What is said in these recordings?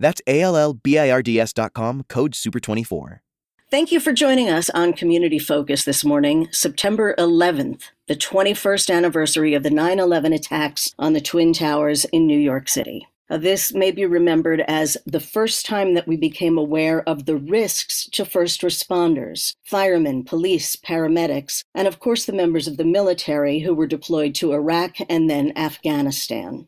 That's A L L B I R D S.com, code SUPER24. Thank you for joining us on Community Focus this morning, September 11th, the 21st anniversary of the 9 11 attacks on the Twin Towers in New York City. This may be remembered as the first time that we became aware of the risks to first responders, firemen, police, paramedics, and of course the members of the military who were deployed to Iraq and then Afghanistan.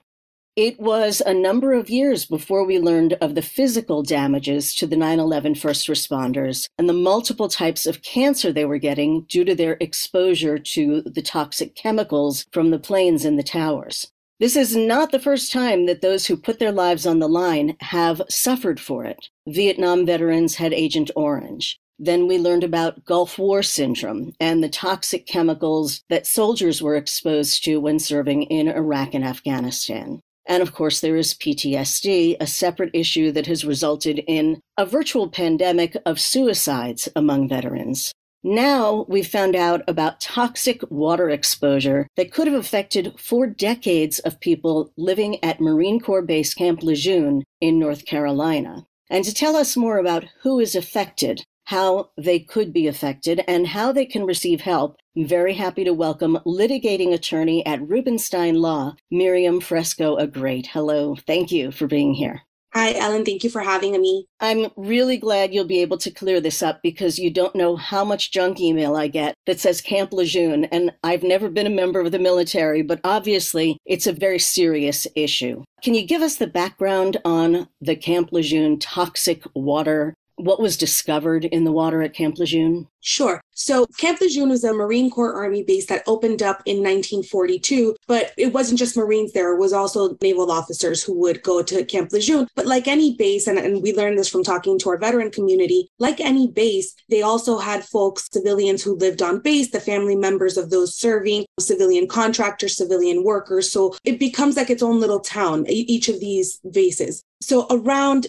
It was a number of years before we learned of the physical damages to the 9 11 first responders and the multiple types of cancer they were getting due to their exposure to the toxic chemicals from the planes in the towers. This is not the first time that those who put their lives on the line have suffered for it. Vietnam veterans had Agent Orange. Then we learned about Gulf War syndrome and the toxic chemicals that soldiers were exposed to when serving in Iraq and Afghanistan. And of course, there is PTSD, a separate issue that has resulted in a virtual pandemic of suicides among veterans. Now we've found out about toxic water exposure that could have affected four decades of people living at Marine Corps Base Camp Lejeune in North Carolina. And to tell us more about who is affected, how they could be affected, and how they can receive help, I'm very happy to welcome litigating attorney at Rubenstein Law, Miriam Fresco Agrait. Hello, thank you for being here. Hi, Ellen. Thank you for having me. I'm really glad you'll be able to clear this up because you don't know how much junk email I get that says Camp Lejeune. And I've never been a member of the military, but obviously it's a very serious issue. Can you give us the background on the Camp Lejeune toxic water? What was discovered in the water at Camp Lejeune? Sure. So Camp Lejeune was a Marine Corps Army base that opened up in 1942, but it wasn't just Marines there. It was also naval officers who would go to Camp Lejeune. But like any base, and, and we learned this from talking to our veteran community, like any base, they also had folks, civilians who lived on base, the family members of those serving, civilian contractors, civilian workers. So it becomes like its own little town, each of these bases. So around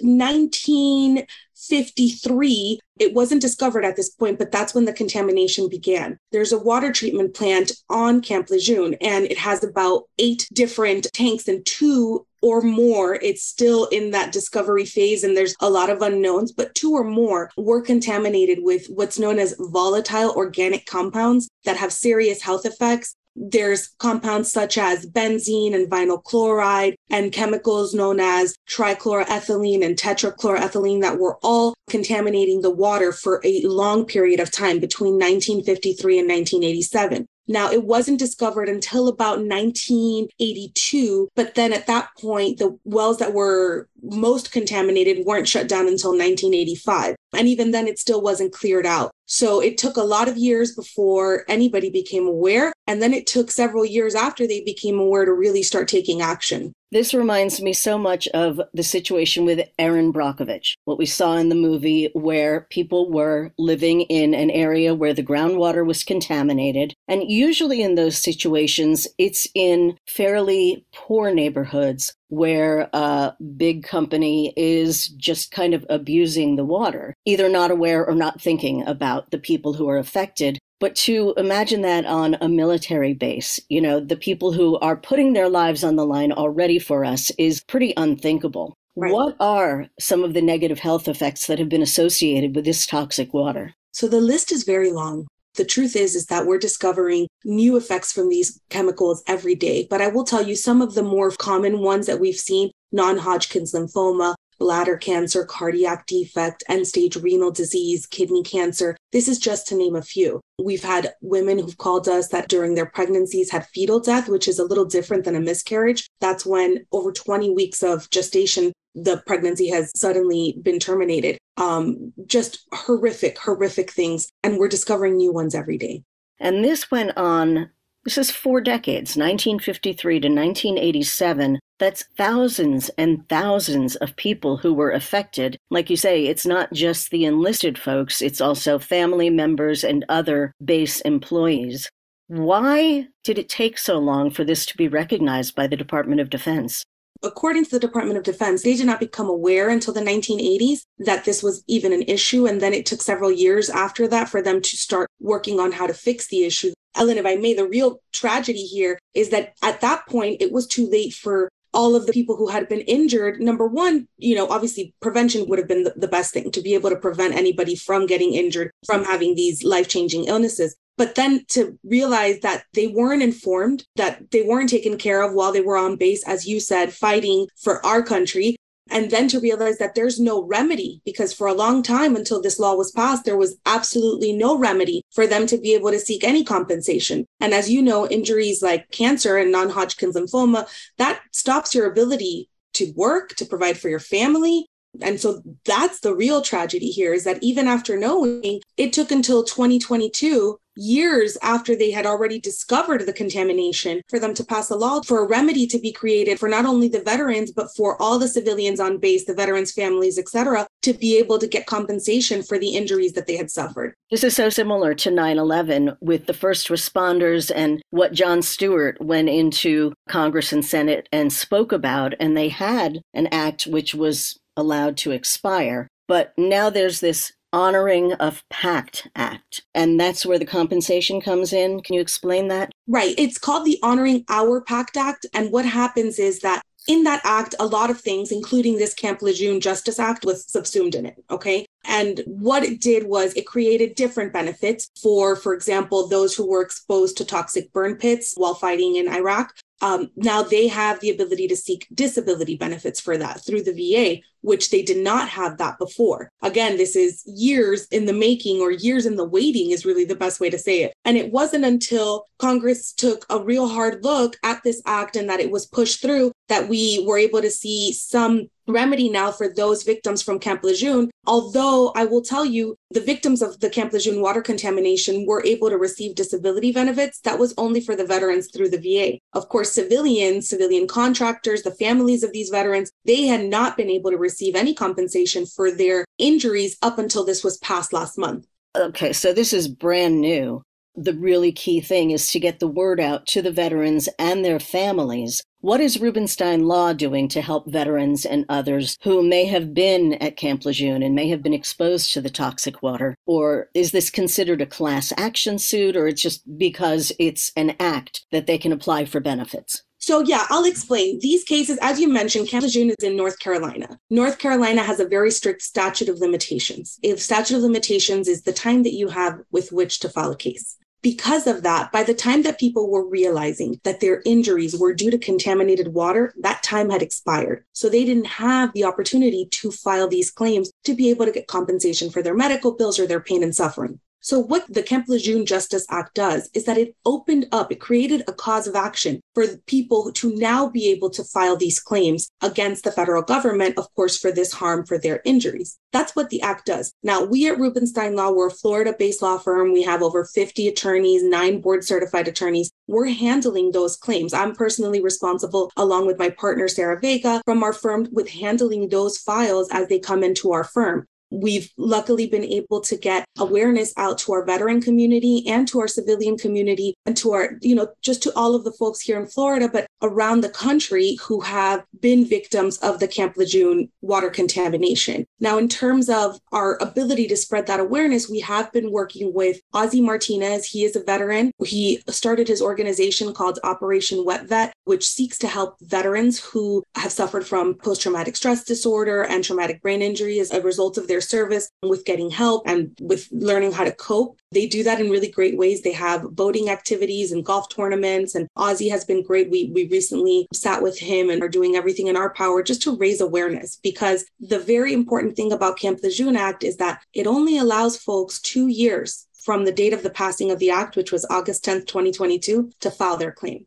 1953, it wasn't discovered at this point, but that's when the contamination began. There's a water treatment plant on Camp Lejeune, and it has about eight different tanks and two or more, it's still in that discovery phase and there's a lot of unknowns, but two or more were contaminated with what's known as volatile organic compounds that have serious health effects there's compounds such as benzene and vinyl chloride and chemicals known as trichloroethylene and tetrachloroethylene that were all contaminating the water for a long period of time between 1953 and 1987. Now, it wasn't discovered until about 1982, but then at that point, the wells that were most contaminated weren't shut down until 1985. And even then, it still wasn't cleared out. So it took a lot of years before anybody became aware. And then it took several years after they became aware to really start taking action. This reminds me so much of the situation with Erin Brockovich, what we saw in the movie where people were living in an area where the groundwater was contaminated. And usually in those situations, it's in fairly poor neighborhoods where a big company is just kind of abusing the water, either not aware or not thinking about the people who are affected. But to imagine that on a military base, you know, the people who are putting their lives on the line already for us is pretty unthinkable. Right. What are some of the negative health effects that have been associated with this toxic water? So the list is very long. The truth is is that we're discovering new effects from these chemicals every day, but I will tell you some of the more common ones that we've seen non-Hodgkin's lymphoma, bladder cancer, cardiac defect, end stage renal disease, kidney cancer. This is just to name a few. We've had women who've called us that during their pregnancies had fetal death, which is a little different than a miscarriage. That's when over 20 weeks of gestation, the pregnancy has suddenly been terminated. Um, just horrific, horrific things. And we're discovering new ones every day. And this went on this is four decades, 1953 to 1987. That's thousands and thousands of people who were affected. Like you say, it's not just the enlisted folks, it's also family members and other base employees. Why did it take so long for this to be recognized by the Department of Defense? according to the Department of Defense, they did not become aware until the 1980s that this was even an issue. And then it took several years after that for them to start working on how to fix the issue. Ellen, if I may, the real tragedy here is that at that point, it was too late for all of the people who had been injured. Number one, you know, obviously prevention would have been the, the best thing to be able to prevent anybody from getting injured, from having these life changing illnesses. But then to realize that they weren't informed, that they weren't taken care of while they were on base, as you said, fighting for our country, and then to realize that there's no remedy because for a long time until this law was passed there was absolutely no remedy for them to be able to seek any compensation. And as you know injuries like cancer and non-hodgkin's lymphoma that stops your ability to work to provide for your family and so that's the real tragedy here is that even after knowing it took until 2022 years after they had already discovered the contamination for them to pass a law for a remedy to be created for not only the veterans but for all the civilians on base the veterans families etc to be able to get compensation for the injuries that they had suffered. This is so similar to 9-11 with the first responders and what jon stewart went into congress and senate and spoke about. And they had an act which was allowed to expire but now there's this honoring of pact act and that's where the compensation comes in. Can you explain that? Right. It's called the honoring our pact act and what happens is that in that act a lot of things including this camp lejeune justice act was subsumed in it okay? And what it did was it created different benefits for for example those who were exposed to toxic burn pits while fighting in iraq um, now they have the ability to seek disability benefits for that through the VA, which they did not have that before. Again, this is years in the making or years in the waiting, is really the best way to say it. And it wasn't until Congress took a real hard look at this act and that it was pushed through that we were able to see some remedy now for those victims from Camp Lejeune. Although I will tell you, the victims of the Camp Lejeune water contamination were able to receive disability benefits. That was only for the veterans through the VA. Of course, civilians, civilian contractors, the families of these veterans, they had not been able to receive any compensation for their injuries up until this was passed last month. Okay, so this is brand new the really key thing is to get the word out to the veterans and their families. What is Rubenstein Law doing to help veterans and others who may have been at Camp Lejeune and may have been exposed to the toxic water? Or is this considered a class action suit, or it's just because it's an act that they can apply for benefits? So yeah, I'll explain. These cases, as you mentioned, Camp Lejeune is in North Carolina. North Carolina has a very strict statute of limitations. If statute of limitations is the time that you have with which to file a case because of that, by the time that people were realizing that their injuries were due to contaminated water, that time had expired. So they didn't have the opportunity to file these claims to be able to get compensation for their medical bills or their pain and suffering. So, what the Camp Lejeune Justice Act does is that it opened up, it created a cause of action for people to now be able to file these claims against the federal government, of course, for this harm for their injuries. That's what the act does. Now, we at Rubenstein Law, we're a Florida based law firm. We have over 50 attorneys, nine board certified attorneys. We're handling those claims. I'm personally responsible, along with my partner, Sarah Vega, from our firm, with handling those files as they come into our firm. We've luckily been able to get awareness out to our veteran community and to our civilian community and to our, you know, just to all of the folks here in Florida, but around the country who have been victims of the Camp Lejeune water contamination. Now, in terms of our ability to spread that awareness, we have been working with Ozzy Martinez. He is a veteran. He started his organization called Operation Wet Vet, which seeks to help veterans who have suffered from post traumatic stress disorder and traumatic brain injury as a result of their service with getting help and with learning how to cope. They do that in really great ways. They have boating activities and golf tournaments, and Ozzy has been great. We, we recently sat with him and are doing everything in our power just to raise awareness because the very important thing about Camp Lejeune Act is that it only allows folks two years from the date of the passing of the act, which was August 10th, 2022, to file their claim.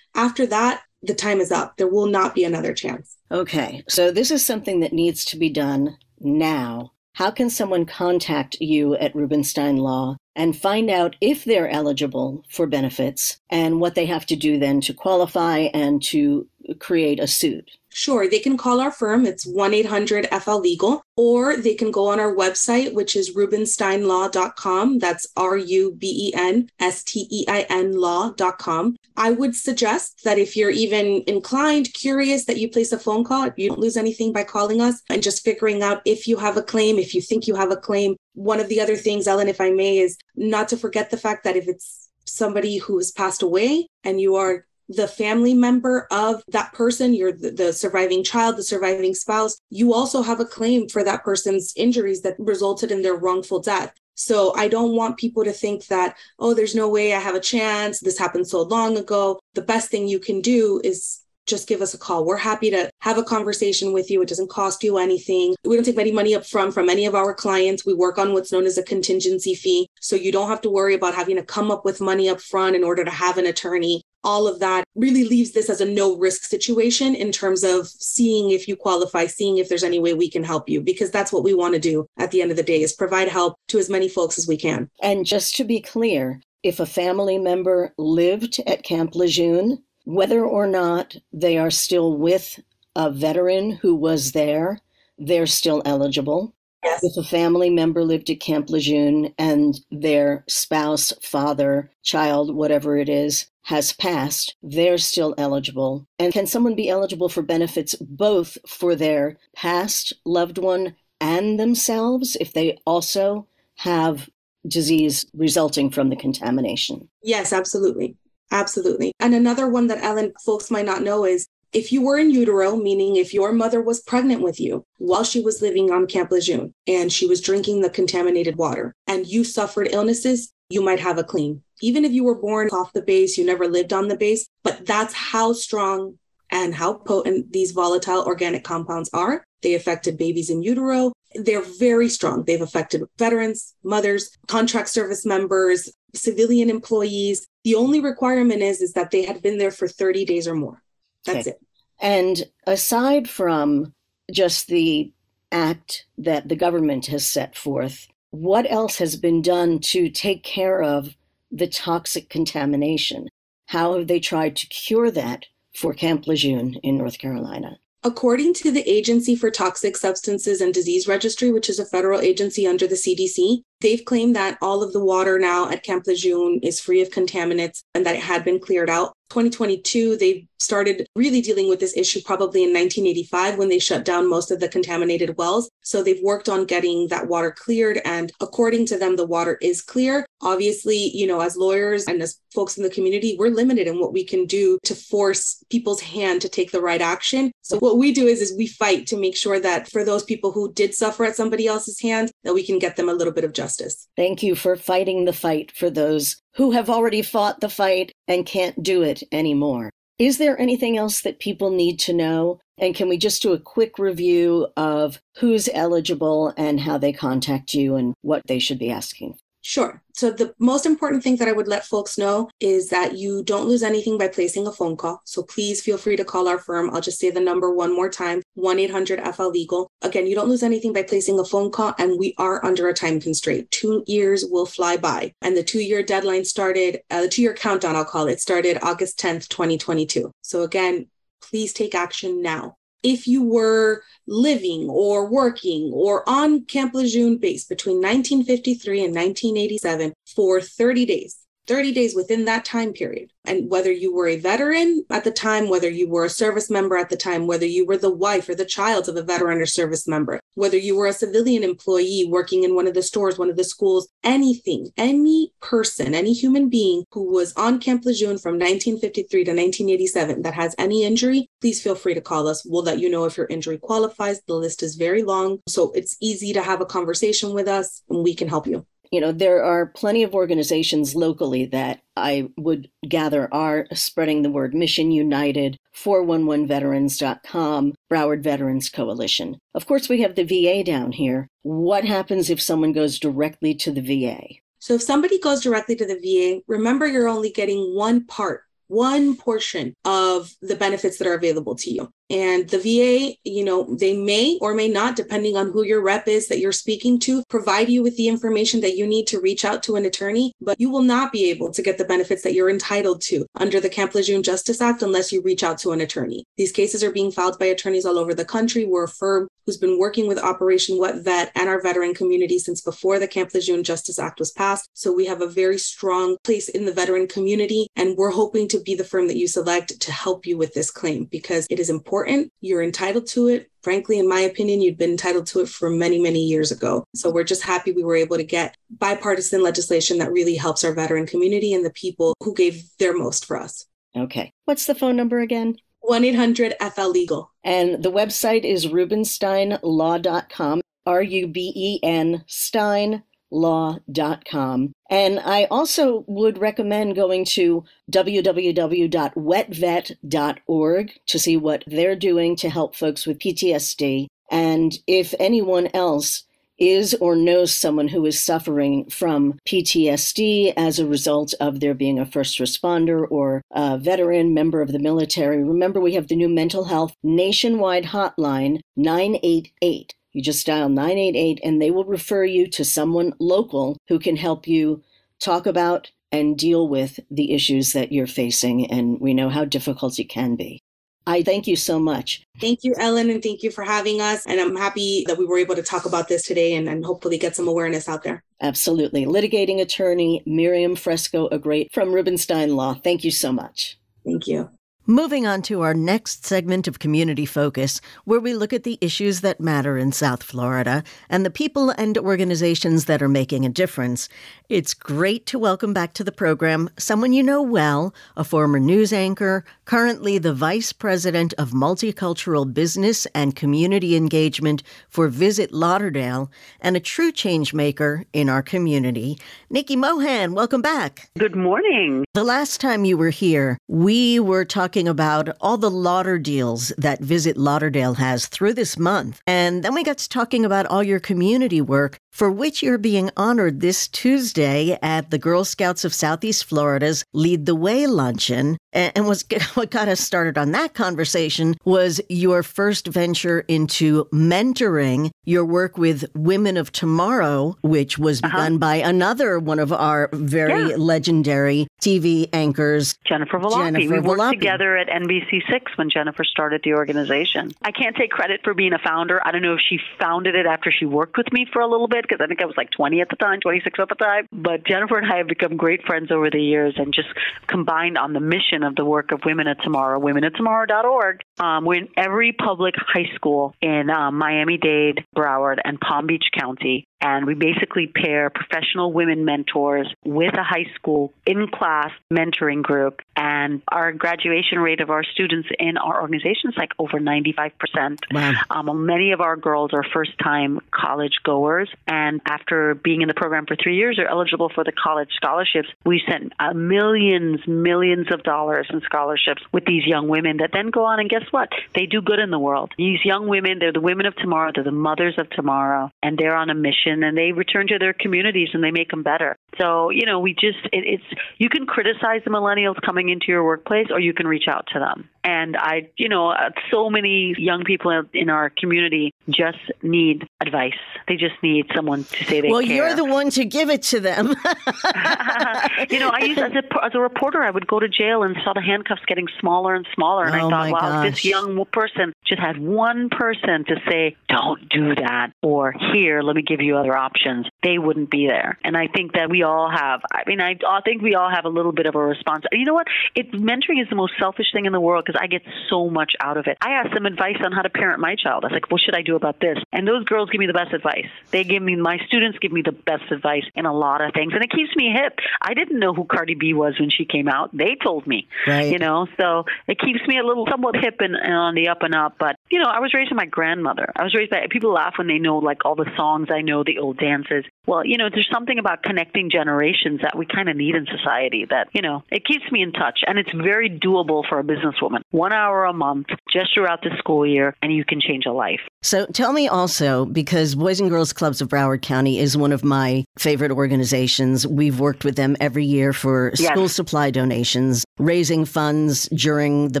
After that, the time is up. There will not be another chance. Okay, so this is something that needs to be done now. How can someone contact you at Rubenstein Law and find out if they're eligible for benefits and what they have to do then to qualify and to create a suit? Sure, they can call our firm. It's 1 800 FL Legal, or they can go on our website, which is rubensteinlaw.com. That's R U B E N S T E I N law.com. I would suggest that if you're even inclined, curious, that you place a phone call. You don't lose anything by calling us and just figuring out if you have a claim, if you think you have a claim. One of the other things, Ellen, if I may, is not to forget the fact that if it's somebody who has passed away and you are the family member of that person, you're the, the, surviving child, the surviving spouse, you also have a claim for that person's injuries that resulted in their wrongful death. So I don't want people to think that, oh, there's no way I have a chance. This happened so long ago. The best thing you can do is just give us a call. We're happy to have a conversation with you. It doesn't cost you anything. We don't take any money up front from any of our clients. We work on what's known as a contingency fee. So you don't have to worry about having to come up with money up front in order to have an attorney. All of that really leaves this as a no risk situation in terms of seeing if you qualify, seeing if there's any way we can help you, because that's what we want to do at the end of the day is provide help to as many folks as we can. And just to be clear, if a family member lived at Camp Lejeune, whether or not they are still with a veteran who was there, they're still eligible. Yes. If a family member lived at Camp Lejeune and their spouse, father, child, whatever it is, has passed, they're still eligible. And can someone be eligible for benefits both for their past loved one and themselves if they also have disease resulting from the contamination? Yes, absolutely. Absolutely. And another one that Ellen folks might not know is if you were in utero, meaning if your mother was pregnant with you while she was living on Camp Lejeune and she was drinking the contaminated water and you suffered illnesses, you might have a clean. Even if you were born off the base, you never lived on the base, but that's how strong and how potent these volatile organic compounds are. They affected babies in utero. They're very strong. They've affected veterans, mothers, contract service members, civilian employees. The only requirement is, is that they had been there for 30 days or more. That's okay. it. And aside from just the act that the government has set forth, what else has been done to take care of the toxic contamination? How have they tried to cure that for Camp Lejeune in North Carolina? According to the Agency for Toxic Substances and Disease Registry, which is a federal agency under the CDC, they've claimed that all of the water now at Camp Lejeune is free of contaminants and that it had been cleared out. 2022, they started really dealing with this issue probably in 1985 when they shut down most of the contaminated wells. So they've worked on getting that water cleared. And according to them, the water is clear. Obviously, you know, as lawyers and as folks in the community, we're limited in what we can do to force people's hand to take the right action. So what we do is, is we fight to make sure that for those people who did suffer at somebody else's hand, that we can get them a little bit of justice. Thank you for fighting the fight for those who have already fought the fight and can't do it anymore. Is there anything else that people need to know? And can we just do a quick review of who's eligible and how they contact you and what they should be asking? Sure. So, the most important thing that I would let folks know is that you don't lose anything by placing a phone call. So, please feel free to call our firm. I'll just say the number one more time 1 800 FL Legal. Again, you don't lose anything by placing a phone call, and we are under a time constraint. Two years will fly by. And the two year deadline started, uh, the two year countdown, I'll call it, started August 10th, 2022. So, again, please take action now if you were living or working or on Camp Lejeune base between 1953 and 1987 for 30 days. 30 days within that time period. And whether you were a veteran at the time, whether you were a service member at the time, whether you were the wife or the child of a veteran or service member, whether you were a civilian employee working in one of the stores, one of the schools, anything, any person, any human being who was on Camp Lejeune from 1953 to 1987 that has any injury, please feel free to call us. We'll let you know if your injury qualifies. The list is very long, so it's easy to have a conversation with us and we can help you you know, there are plenty of organizations locally that I would gather are spreading the word Mission United, 411veterans.com, Broward Veterans Coalition. Of course, we have the VA down here. What happens if someone goes directly to the VA? So, if somebody goes directly to the VA, remember you're only getting one part one portion of the benefits that are available to you. And the VA, you know, they may or may not, depending on who your rep is that you're speaking to, provide you with the information that you need to reach out to an attorney, but you will not be able to get the benefits that you're entitled to under the Camp Lejeune Justice Act unless you reach out to an attorney. These cases are being filed by attorneys all over the country. We're a firm who's been working with Operation Wet Vet and our veteran community since before the Camp Lejeune Justice Act was passed. So we have a very strong place in the veteran community, and we're hoping to be the firm that you select to help you with this claim because it is important. You're entitled to it. Frankly, in my opinion, you'd been entitled to it for many, many years ago. So we're just happy we were able to get bipartisan legislation that really helps our veteran community and the people who gave their most for us. Okay. What's the phone number again? 1 800 FL Legal. And the website is rubensteinlaw.com, R U B E N Stein law.com. And I also would recommend going to www.wetvet.org to see what they're doing to help folks with PTSD. And if anyone else is or knows someone who is suffering from PTSD as a result of their being a first responder or a veteran member of the military, remember we have the new mental health nationwide hotline 988. You just dial 988 and they will refer you to someone local who can help you talk about and deal with the issues that you're facing. And we know how difficult it can be. I thank you so much. Thank you, Ellen, and thank you for having us. And I'm happy that we were able to talk about this today and, and hopefully get some awareness out there. Absolutely. Litigating attorney Miriam Fresco Agrait from Rubenstein Law. Thank you so much. Thank you. Moving on to our next segment of Community Focus, where we look at the issues that matter in South Florida and the people and organizations that are making a difference. It's great to welcome back to the program someone you know well, a former news anchor, currently the Vice President of Multicultural Business and Community Engagement for Visit Lauderdale, and a true change maker in our community. Neki Mohan, welcome back. Good morning. The last time you were here, we were talking about all the Lauder deals that Visit Lauderdale has through this month. And then we got to talking about all your community work for which you're being honored this Tuesday at the Girl Scouts of Southeast Florida's Lead the Way luncheon. And was what got us started on that conversation was your first venture into mentoring your work with Women of Tomorrow, which was uh-huh. begun by another one of our very yeah. legendary TV anchors, Jennifer Valoppi. Jennifer we worked together at NBC6 when Jennifer started the organization. I can't take credit for being a founder. I don't know if she founded it after she worked with me for a little bit because I think I was like 20 at the time, 26 at the time. But Jennifer and I have become great friends over the years and just combined on the mission of the work of Women of Tomorrow, womenoftomorrow.org. Um, we're in every public high school in um, Miami Dade, Broward, and Palm Beach County. And we basically pair professional women mentors with a high school in class mentoring group. And our graduation rate of our students in our organization is like over 95%. Wow. Um, many of our girls are first time college goers. And after being in the program for three years, they're eligible for the college scholarships. We sent uh, millions, millions of dollars in scholarships with these young women that then go on and guess what? They do good in the world. These young women, they're the women of tomorrow, they're the mothers of tomorrow, and they're on a mission and they return to their communities and they make them better. So, you know, we just, it, it's, you can criticize the millennials coming into your workplace or you can reach out to them. And I, you know, uh, so many young people in our community just need advice. They just need someone to say they well, care. you're the one to give it to them. you know, I used as a, as a reporter, I would go to jail and saw the handcuffs getting smaller and smaller, and oh I thought, wow, this young person just had one person to say, "Don't do that," or "Here, let me give you other options." They wouldn't be there, and I think that we all have. I mean, I, I think we all have a little bit of a response. You know what? It mentoring is the most selfish thing in the world because I get so much out of it. I ask them advice on how to parent my child. I was like, what should I do about this? And those girls give me the best advice. They give me, my students give me the best advice in a lot of things. And it keeps me hip. I didn't know who Cardi B was when she came out. They told me, right. you know, so it keeps me a little somewhat hip and, and on the up and up. But, you know, I was raised by my grandmother. I was raised by people laugh when they know like all the songs I know, the old dances. Well, you know, there's something about connecting generations that we kind of need in society that, you know, it keeps me in touch and it's very doable for a businesswoman. One hour a month just throughout the school year and you can change a life. So tell me also, because Boys and Girls Clubs of Broward County is one of my favorite organizations. We've worked with them every year for yes. school supply donations, raising funds during the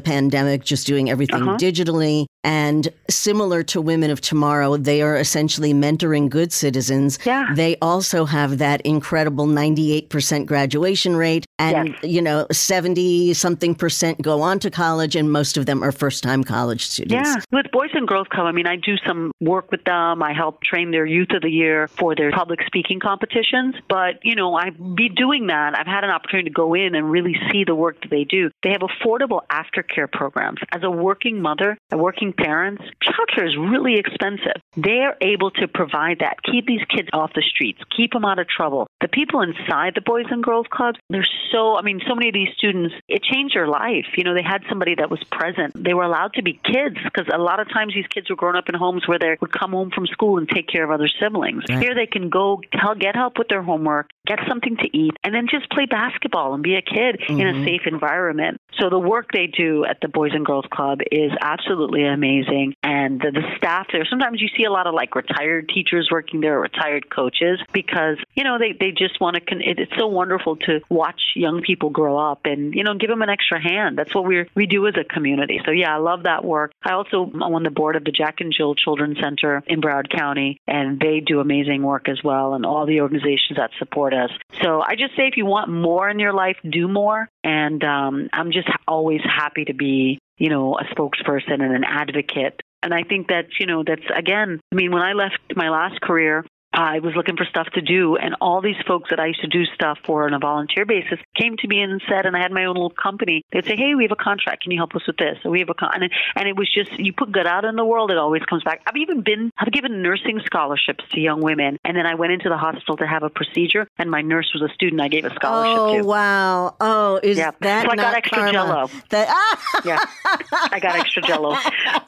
pandemic, just doing everything uh-huh. digitally. And similar to Women of Tomorrow, they are essentially mentoring good citizens. Yeah. They also have that incredible 98% graduation rate. And, yes. you know, 70 something percent go on to college, and most of them are first time college students. Yeah. With Boys and Girls Club, I mean, I do some work with them. I help train their youth of the year for their public speaking competitions. But, you know, I be doing that. I've had an opportunity to go in and really see the work that they do. They have affordable aftercare programs. As a working mother, a working parents, childcare is really expensive. They're able to provide that, keep these kids off the streets, keep them out of trouble. The people inside the Boys and Girls Clubs, they're so, I mean, so many of these students, it changed their life. You know, they had somebody that was present. They were allowed to be kids because a lot of times these kids were growing up in homes where they would come home from school and take care of other siblings. Right. Here they can go get help with their homework, get something to eat, and then just play basketball and be a kid mm-hmm. in a mm-hmm. safe environment. So the work they do at the Boys and Girls Club is absolutely amazing. And the, the staff there, sometimes you see a lot of like retired teachers working there, retired coaches, because, you know, they, they just want to, con- it, it's so wonderful to watch young people grow up and, you know, give them an extra hand. That's what we we do as a community. So yeah, I love that work. I also am on the board of the Jack and Jill Children's Center in Broward County, and they do amazing work as well, and all the organizations that support us. So I just say if you want more in your life, do more. And um, I'm just always happy to be, you know, a spokesperson and an advocate. And I think that, you know, that's again, I mean, when I left my last career, I was looking for stuff to do, and all these folks that I used to do stuff for on a volunteer basis came to me and said, and I had my own little company. They'd say, "Hey, we have a contract. Can you help us with this?" Or we have a con-. and, it, and it was just you put good out in the world, it always comes back. I've even been I've given nursing scholarships to young women, and then I went into the hospital to have a procedure, and my nurse was a student I gave a scholarship oh, to. Oh wow! Oh, is yeah. that so I got extra karma? Jello. That ah! yeah, I got extra Jello.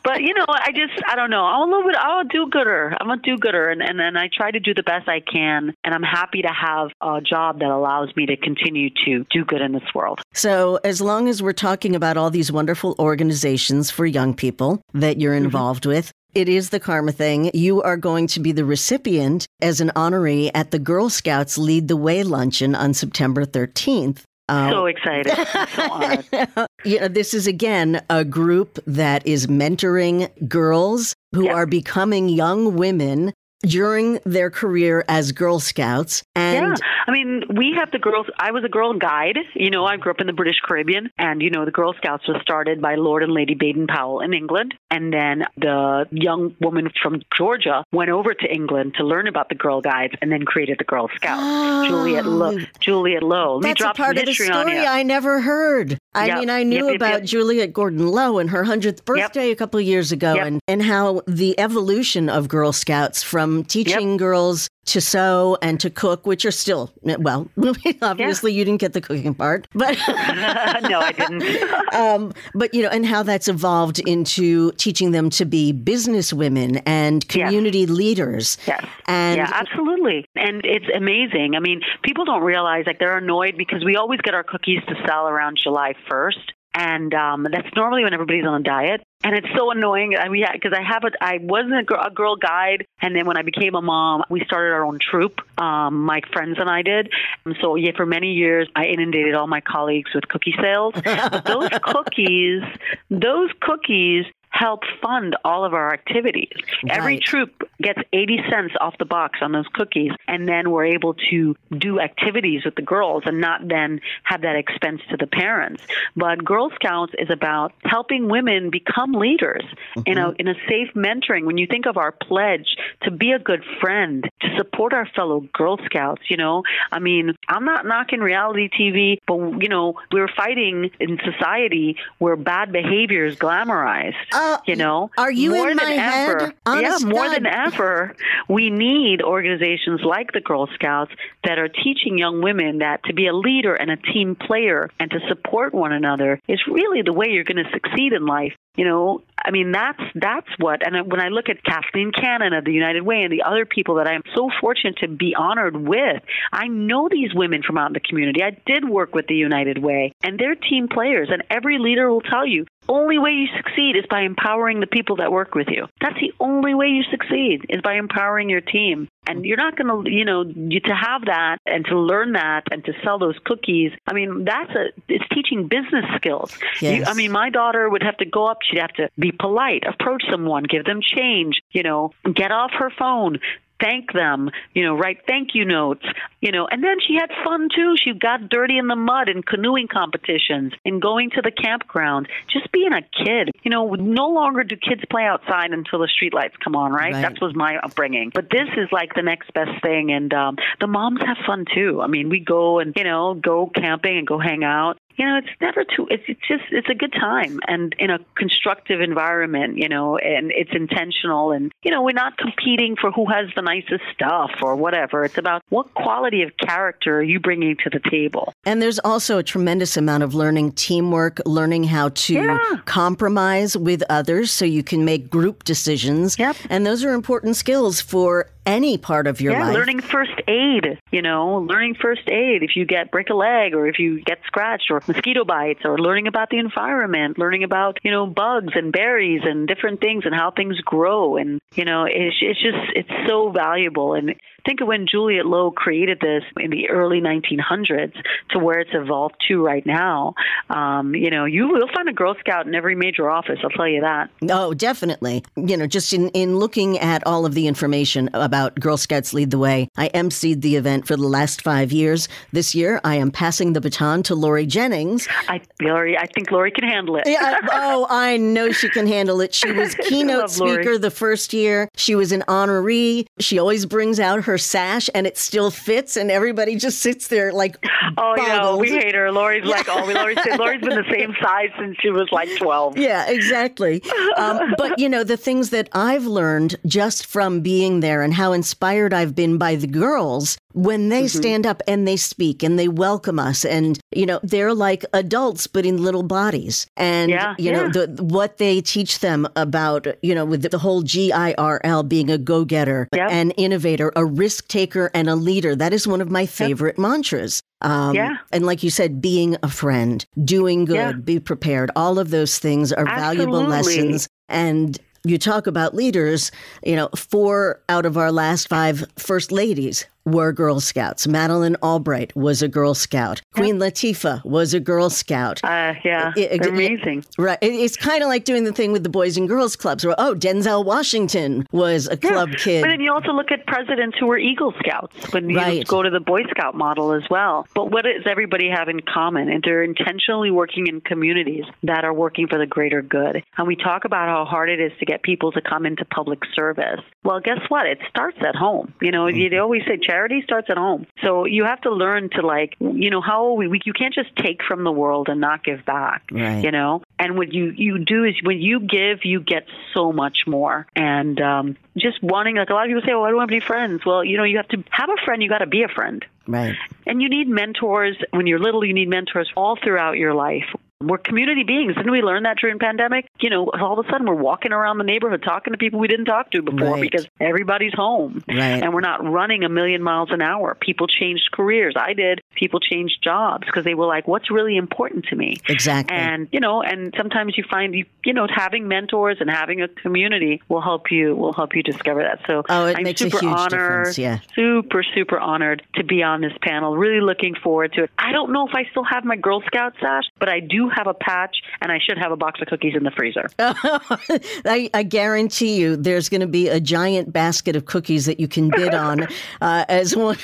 But you know, I just I don't know. I'm a little bit. I'm a do-gooder. I'm a do-gooder, and and then I try to do the best I can. And I'm happy to have a job that allows me to continue to do good in this world. So, as long as we're talking about all these wonderful organizations for young people that you're mm-hmm. involved mm-hmm. with, it is the karma thing. You are going to be the recipient as an honoree at the Girl Scouts Lead the Way luncheon on September 13th. Uh, so excited. so you know, this is again a group that is mentoring girls who yep. are becoming young women during their career as Girl Scouts. And yeah, I mean, we have the girls. I was a girl guide. You know, I grew up in the British Caribbean, and you know, the Girl Scouts was started by Lord and Lady Baden Powell in England, and then the young woman from Georgia went over to England to learn about the Girl Guides, and then created the Girl Scouts. Oh, Juliette Low. Juliette Low. That's a part of the story I never heard. I yep. mean, I knew yep, about yep, Juliette Gordon Low and her hundredth birthday a couple years ago, and and how the evolution of Girl Scouts from teaching yep. girls to sew and to cook, which are still well. Obviously, yeah. you didn't get the cooking part, but no, I didn't. um, but you know, and how that's evolved into teaching them to be business women and community yes. leaders. Yes, and yeah, absolutely. And it's amazing. I mean, people don't realize like they're annoyed because we always get our cookies to sell around July first and um, that's normally when everybody's on a diet. And it's so annoying. I mean, because I have a, I wasn't a girl, a girl guide, and then when I became a mom, we started our own troop. Um, my friends and I did. And so yeah, for many years, I inundated all my colleagues with cookie sales. but those cookies, those cookies help fund all of our activities. Right. Every troop gets 80 cents off the box on those cookies, and then we're able to do activities with the girls and not then have that expense to the parents. But Girl Scouts is about helping women become leaders mm-hmm. in a in a safe mentoring. When you think of our pledge to be a good friend, to support our fellow Girl Scouts, you know, I mean, I'm not knocking reality TV, but you know, we're fighting in society where bad behavior is glamorized. Uh, you know, are you more in than my ever, head? Honest yeah, more God. than ever, we need organizations like the Girl Scouts that are teaching young women that to be a leader and a team player and to support one another is really the way you're going to succeed in life. You know, I mean, that's that's what. And when I look at Kathleen Cannon of the United Way and the other people that I'm so fortunate to be honored with, I know these women from out in the community. I did work with the United Way, and they're team players. And every leader will tell you only way you succeed is by empowering the people that work with you. That's the only way you succeed is by empowering your team. And you're not going to, you know, you, to have that and to learn that and to sell those cookies. I mean, that's a, it's teaching business skills. Yes. You, I mean, my daughter would have to go up, she'd have to be polite, approach someone, give them change, you know, get off her phone, thank them, you know, write thank you notes, you know, and then she had fun too. She got dirty in the mud in canoeing competitions and going to the campground, just being a kid. You know, no longer do kids play outside until the streetlights come on, right? right? That was my upbringing. But this is like the next best thing. And um, the moms have fun too. I mean, we go and, you know, go camping and go hang out you know, it's never too. It's, it's just it's a good time and in a constructive environment, you know, and it's intentional and you know we're not competing for who has the nicest stuff or whatever. It's about what quality of character are you bringing to the table. And there's also a tremendous amount of learning teamwork, learning how to yeah. compromise with others so you can make group decisions. Yep. And those are important skills for any part of your yeah, life. learning first aid, you know, learning first aid. If you get break a leg or if you get scratched or mosquito bites or learning about the environment, learning about, you know, bugs and berries and different things and how things grow. And, you know, it's it's just it's so valuable. And think of when Juliette Low created this in the early 1900s to where it's evolved to right now. Um, you know, you will find a Girl Scout in every major office. I'll tell you that. Oh, definitely. You know, just in, in looking at all of the information about Girl Scouts Lead the Way, I emceed the event for the last five years. This year, I am passing the baton to Lori Jennings. I, Lori, I think Lori can handle it. yeah, oh, I know she can handle it. She was keynote speaker the first year. She was an honoree. She always brings out her her sash and it still fits, and everybody just sits there like. Oh, boggled. yeah, we hate her. Lori's like, oh, Lori's, Lori's been the same size since she was like 12. Yeah, exactly. Um, but, you know, the things that I've learned just from being there and how inspired I've been by the girls when they mm-hmm. stand up and they speak and they welcome us and you know they're like adults but in little bodies and yeah, you yeah. know the, what they teach them about you know with the whole GIRL being a go-getter yep. an innovator a risk taker and a leader that is one of my favorite yep. mantras um, yeah. And like you said, being a friend, doing good, yeah. be prepared. All of those things are Absolutely. valuable lessons. And you talk about leaders, you know, four out of our last five first ladies were Girl Scouts. Madeleine Albright was a Girl Scout. Queen Latifah was a Girl Scout. Uh, yeah, it, it, amazing. It, right. it's kind of like doing the thing with the Boys and Girls Clubs where, oh, Denzel Washington was a club yeah. kid. But then you also look at presidents who were Eagle Scouts when you right. go to the Boy Scout model as well. But what does everybody have in common? And they're intentionally working in communities that are working for the greater good. And we talk about how hard it is to get people to come into public service. Well, guess what? It starts at home. You know, mm-hmm. you always say charity starts at home. So you have to learn to like, you know, how we, we you can't just take from the world and not give back. Right. You know, and what you you do is when you give, you get so much more. And um, just wanting like a lot of people say, oh, I don't have any friends. Well, you know, you have to have a friend. You got to be a friend. Right. And you need mentors. When you're little, you need mentors all throughout your life. We're community beings. Didn't we learn that during pandemic? You know, all of a sudden we're walking around the neighborhood talking to people we didn't talk to before right. because everybody's home. Right. And we're not running a million miles an hour. People changed careers. I did. People changed jobs because they were like, what's really important to me? Exactly. And, you know, and sometimes you find you you know, having mentors and having a community will help you will help you discover that. So oh, it I'm makes super a huge honored, difference, yeah. super, super honored to be on this panel. Really looking forward to it. I don't know if I still have my Girl Scout sash, but I do have a patch and I should have a box of cookies in the freezer. I, I, guarantee you there's going to be a giant basket of cookies that you can bid on uh, as one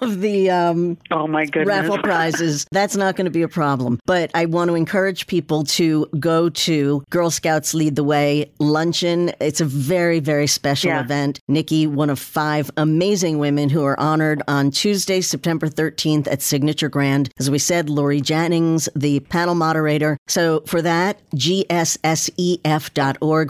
of the um, oh my goodness. raffle prizes. That's not going to be a problem. But I want to encourage people to go to Girl Scouts Lead the Way luncheon. It's a very, very special yeah. event. Neki, one of five amazing women who are honored on Tuesday, September 13th at Signature Grand. As we said, Lori Jennings, the panel model moderator. So for that, gssef.org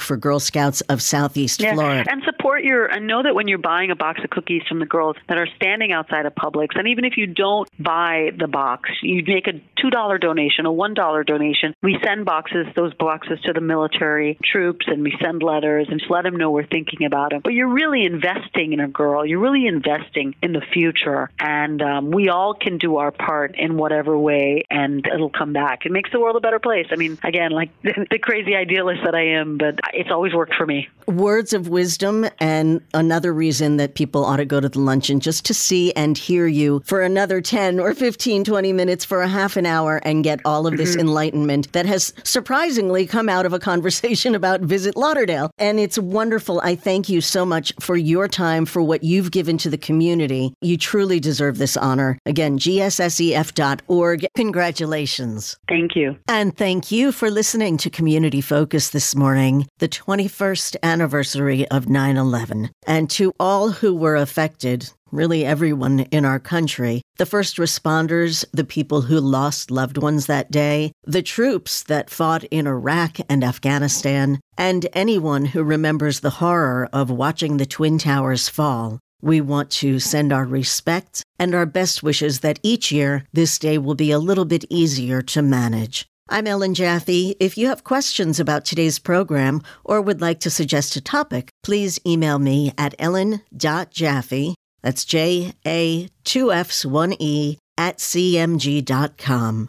for Girl Scouts of Southeast yeah. Florida. And support your, and know that when you're buying a box of cookies from the girls that are standing outside of Publix, and even if you don't buy the box, you make a $2 donation, a $1 donation. We send boxes, those boxes to the military troops, and we send letters and just let them know we're thinking about them. But you're really investing in a girl. You're really investing in the future. And um, we all can do our part in whatever way, and it'll come back. It makes the world a better place. I mean, again, like the, the crazy idealist that I am, but it's always worked for me. Words of wisdom, and another reason that people ought to go to the luncheon just to see and hear you for another 10 or 15, 20 minutes for a half an hour and get all of this mm-hmm. enlightenment that has surprisingly come out of a conversation about Visit Lauderdale. And it's wonderful. I thank you so much for your time, for what you've given to the community. You truly deserve this honor. Again, gssef.org. Congratulations. Thank you. And thank you for listening to Community Focus this morning, the 21st anniversary of 9 11. And to all who were affected, really everyone in our country the first responders, the people who lost loved ones that day, the troops that fought in Iraq and Afghanistan, and anyone who remembers the horror of watching the Twin Towers fall. We want to send our respect and our best wishes that each year this day will be a little bit easier to manage. I'm Ellen Jaffe. If you have questions about today's program or would like to suggest a topic, please email me at ellen.jaffe that's J A 2 F's 1 E at cmg.com.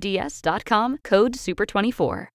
D S.com, code SUPER24.